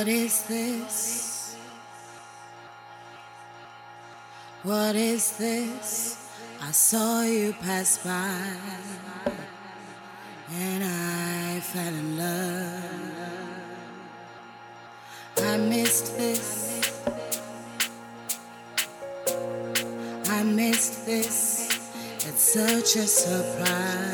What is this? What is this? I saw you pass by and I fell in love. I missed this. I missed this. It's such a surprise.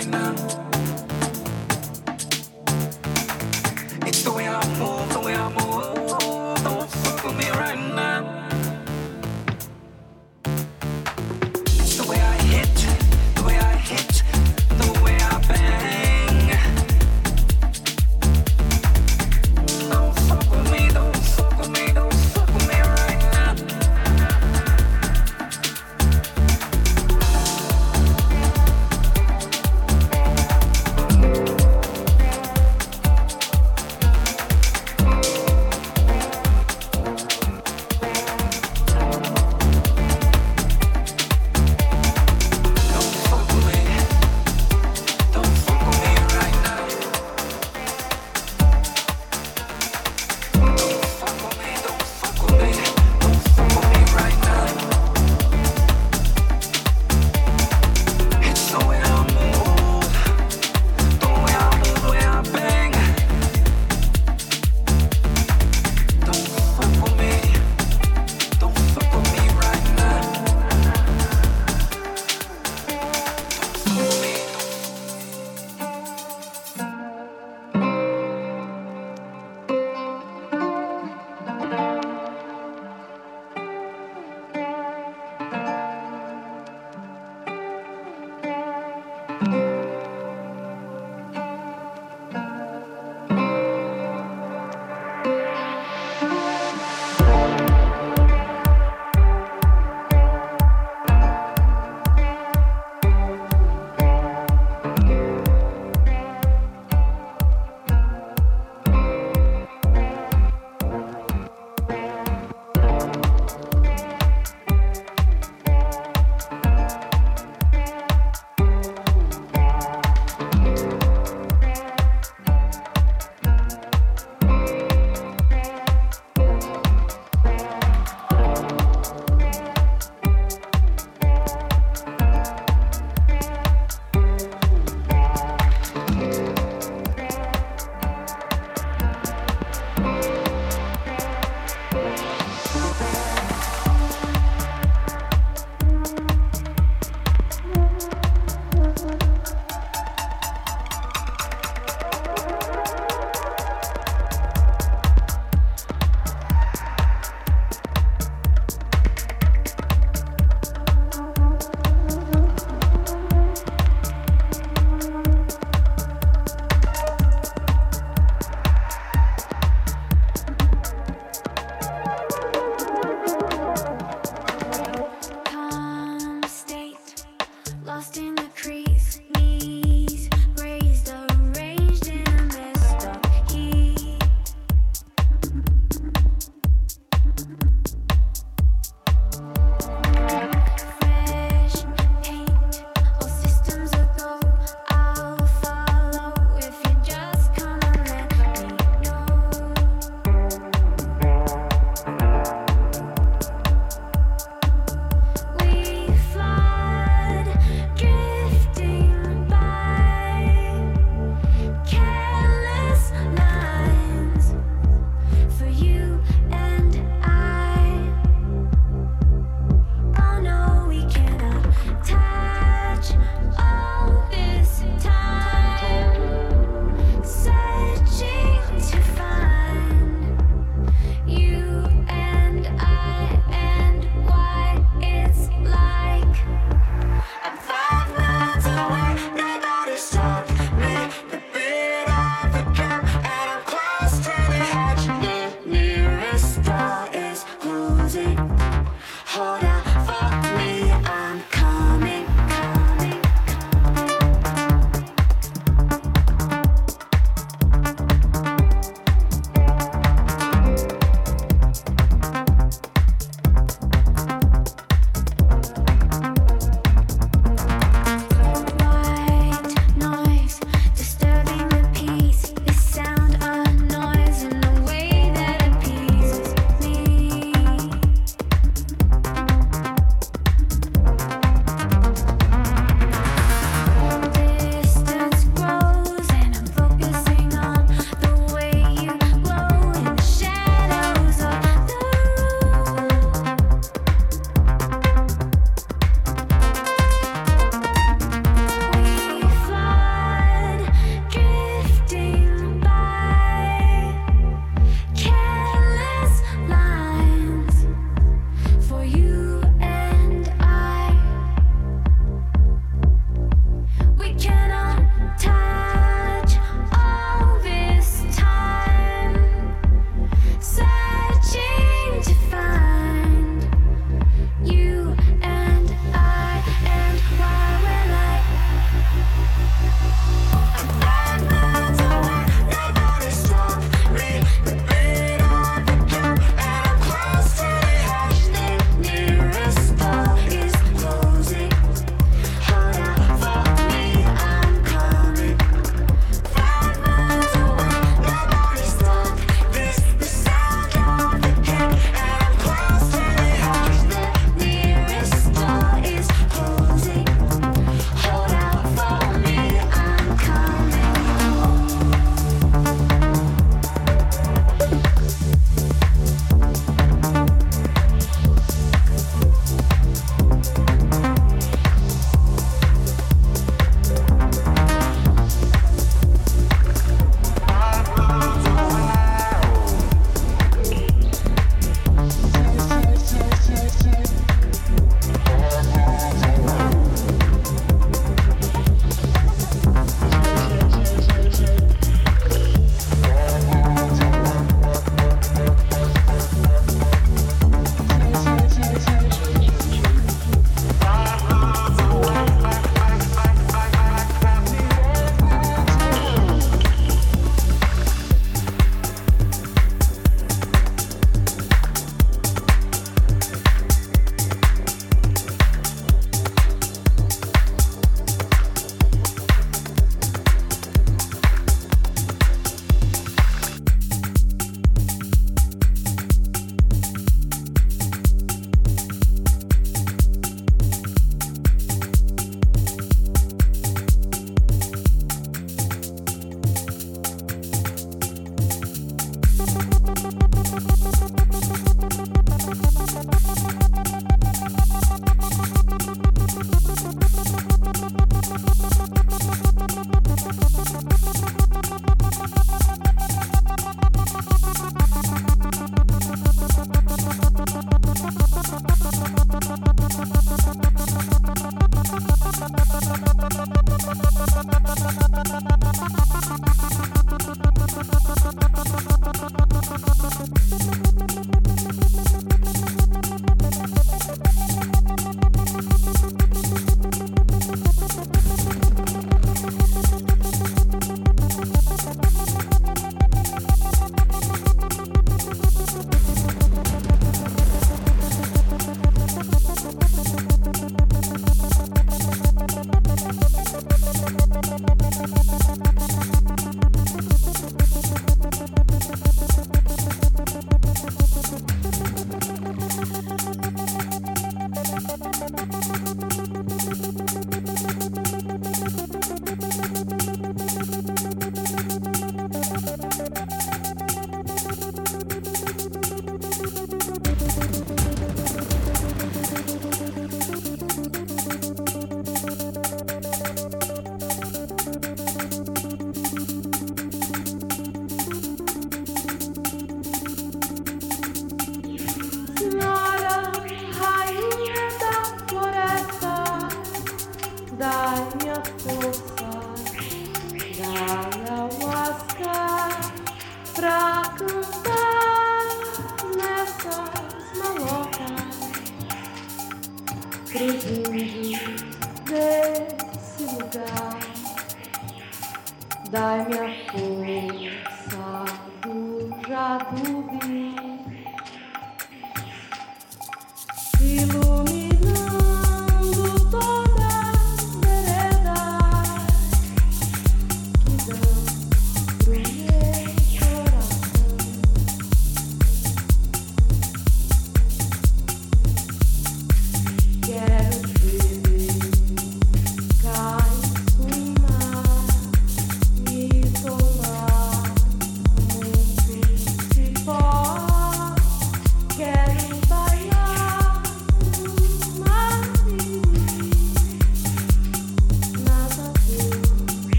right now.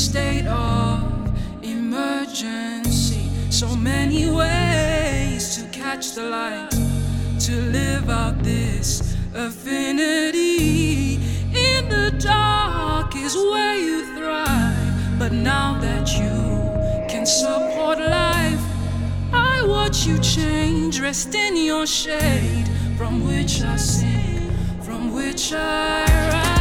state of emergency. So many ways to catch the light, to live out this affinity. In the dark is where you thrive. But now that you can support life, I watch you change, rest in your shade, from which I sing, from which I rise.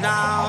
Now.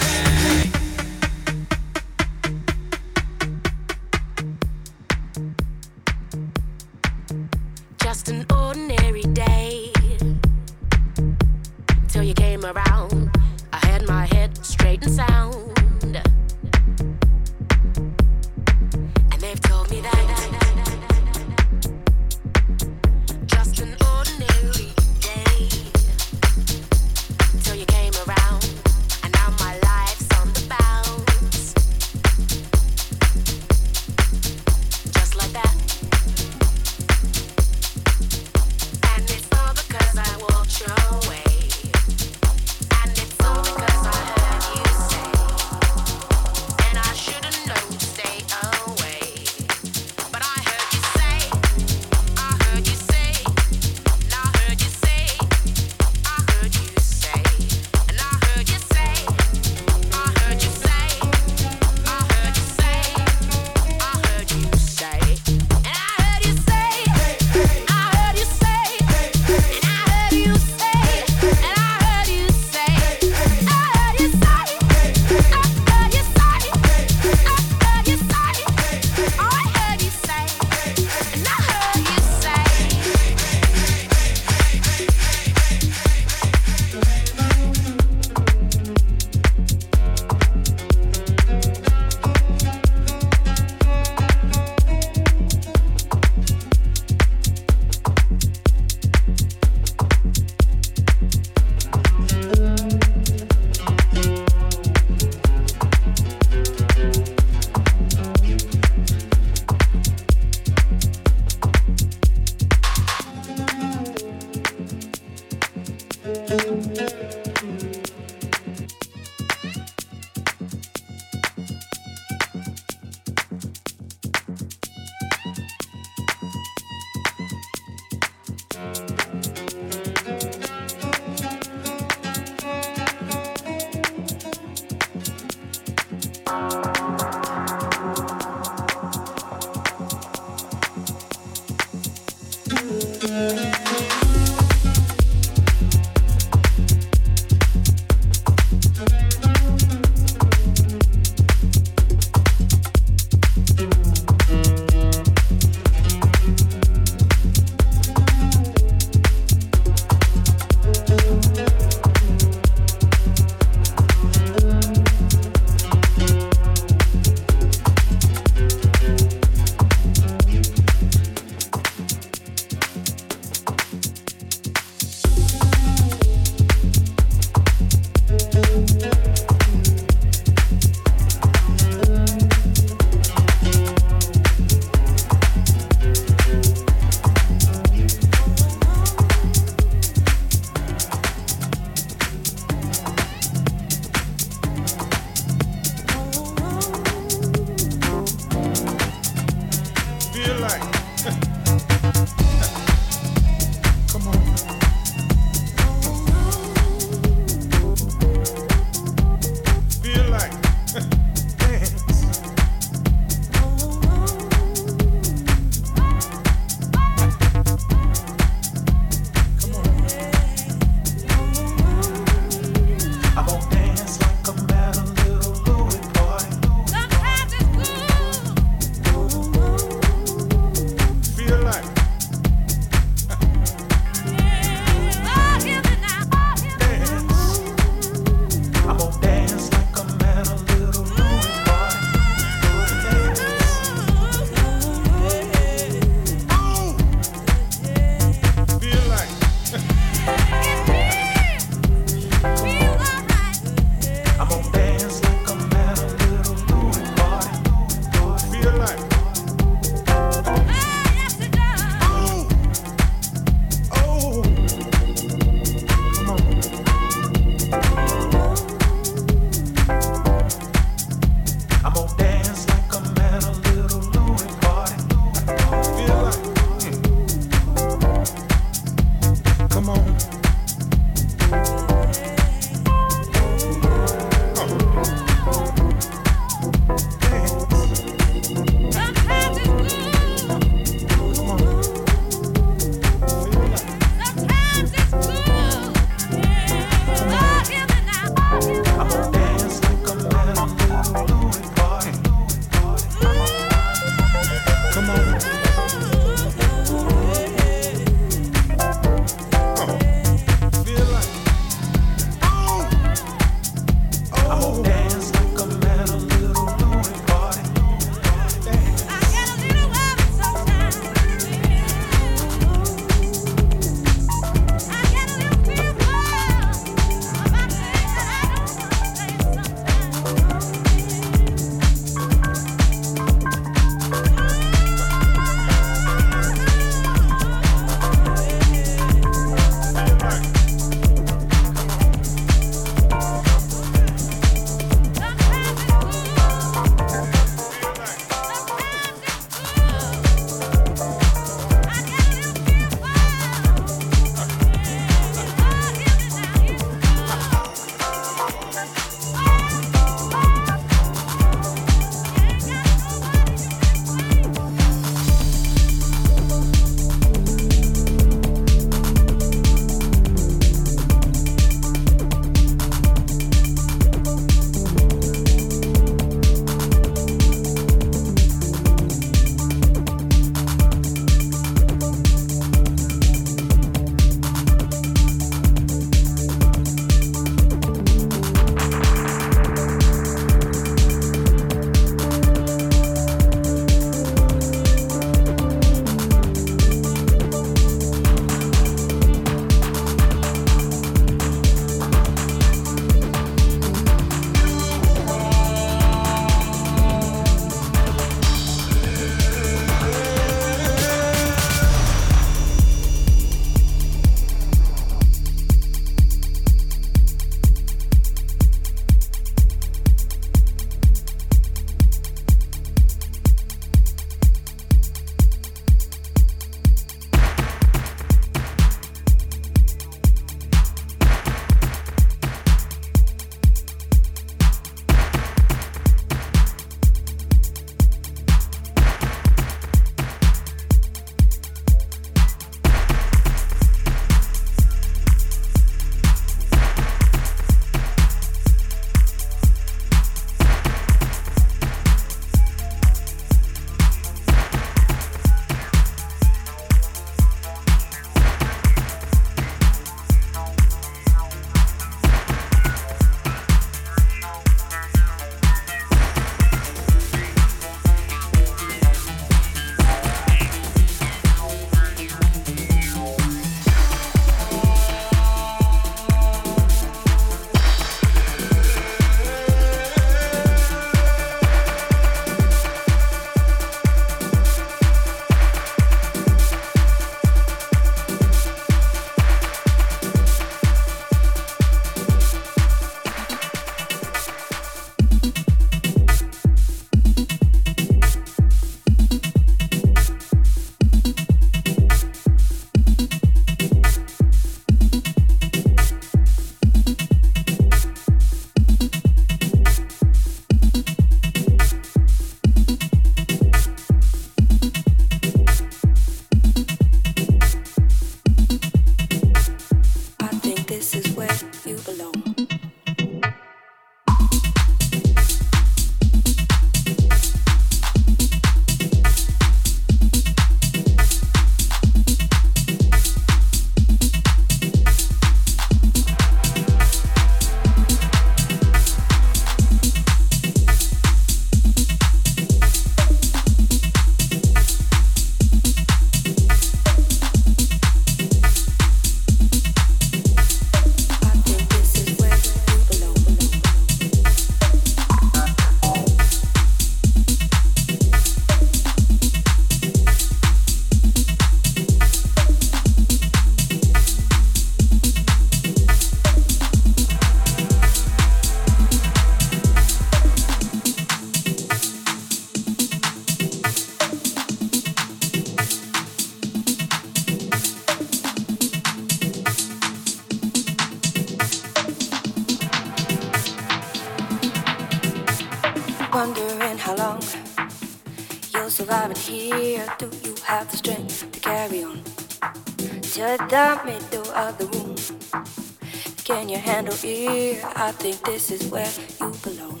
It? I think this is where you belong.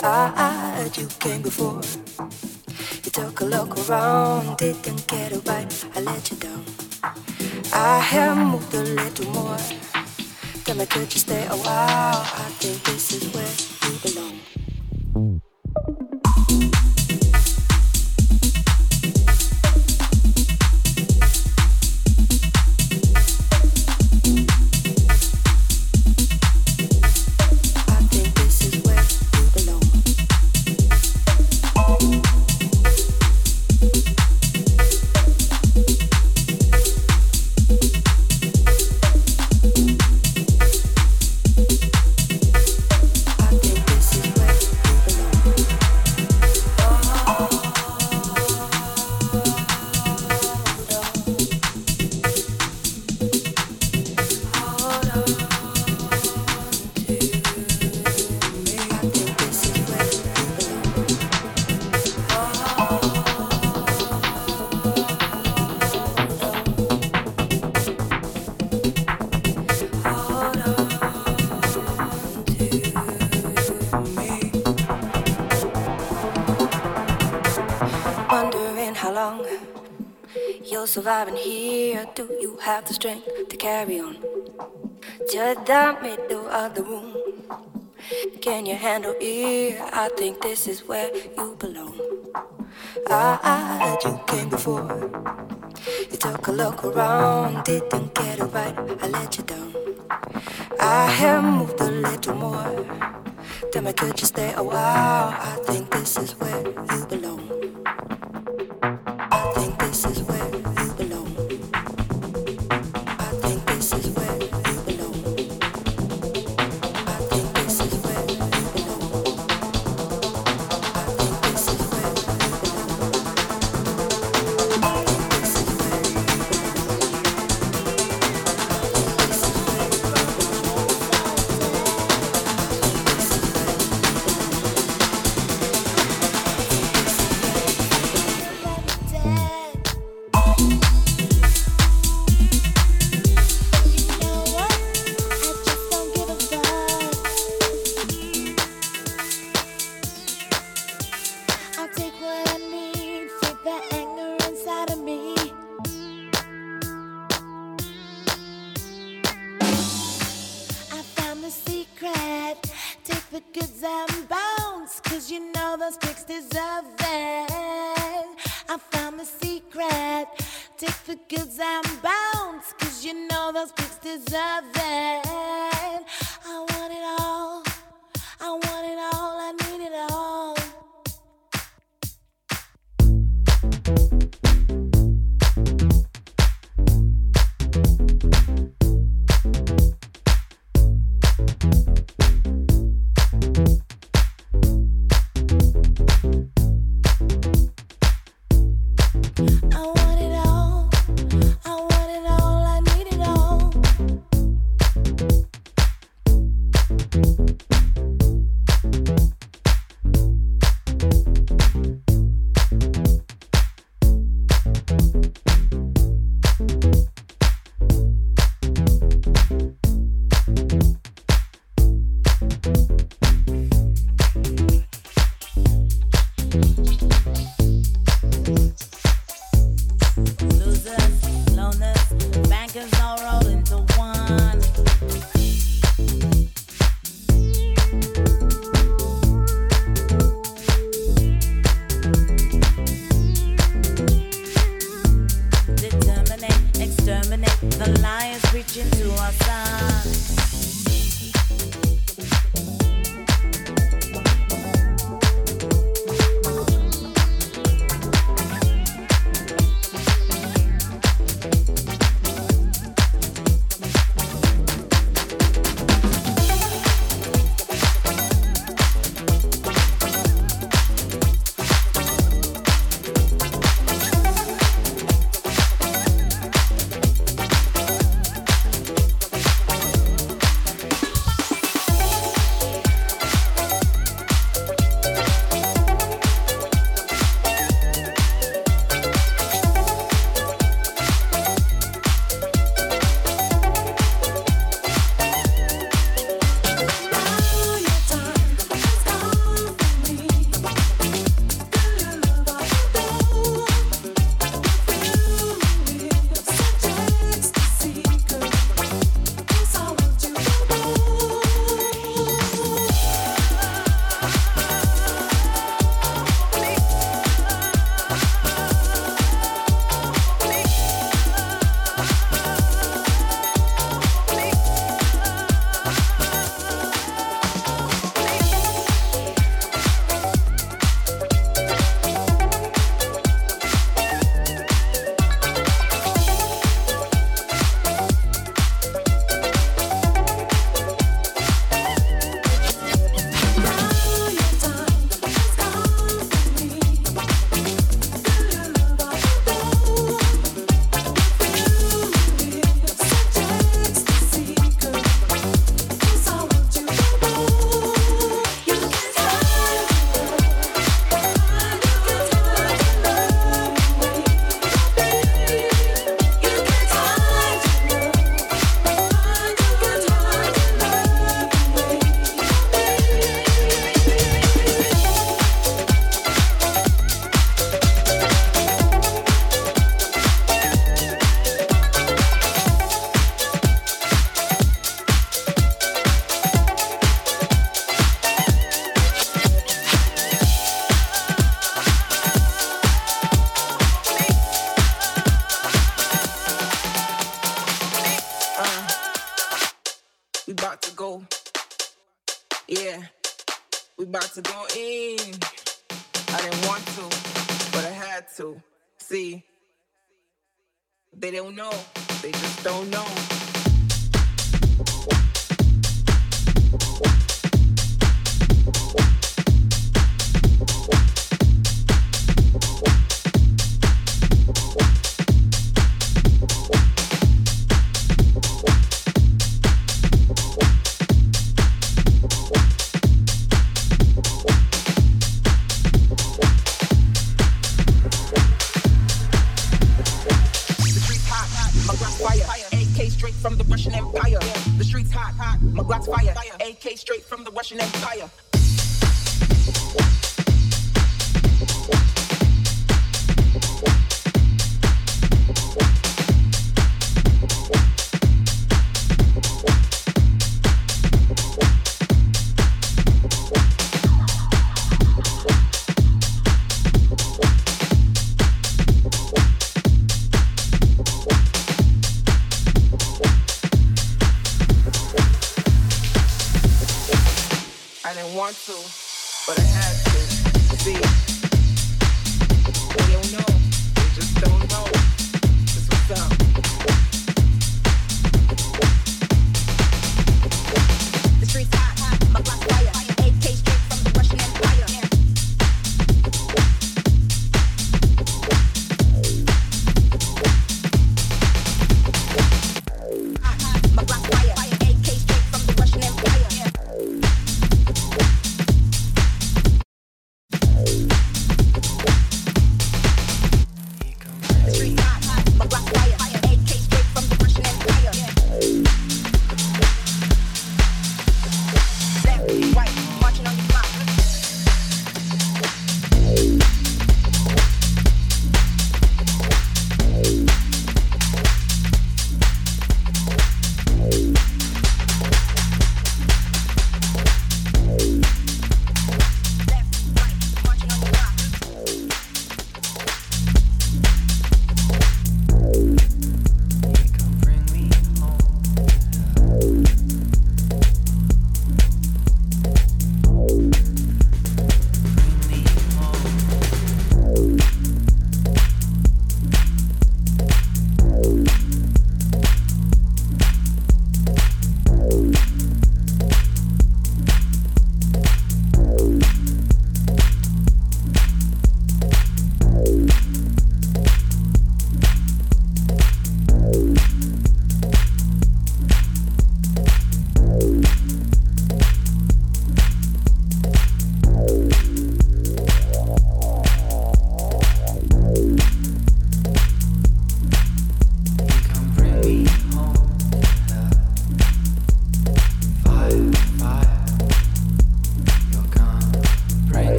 I heard you came before. You took a look around, didn't get it right. I let you down. I have moved a little more. Tell me, could you stay a while? I think have the strength to carry on Just the middle of the room? Can you handle it? I think this is where you belong. Ah, I, I you came before. You took a look around, didn't get it right. I let you down. I have because I'm bounced, cause you know those pigs deserve it.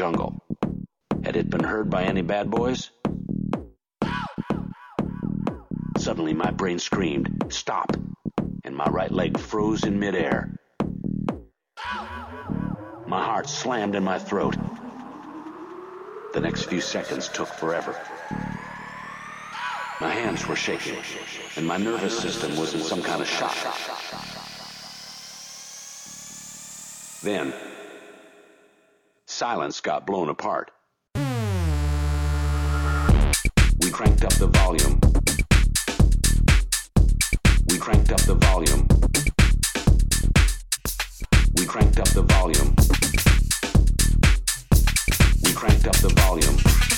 Jungle. Had it been heard by any bad boys? Suddenly, my brain screamed, Stop! and my right leg froze in midair. My heart slammed in my throat. The next few seconds took forever. My hands were shaking, and my nervous system was in some kind of shock. Then, silence got blown apart. We cranked up the volume. We cranked up the volume. We cranked up the volume. We cranked up the volume.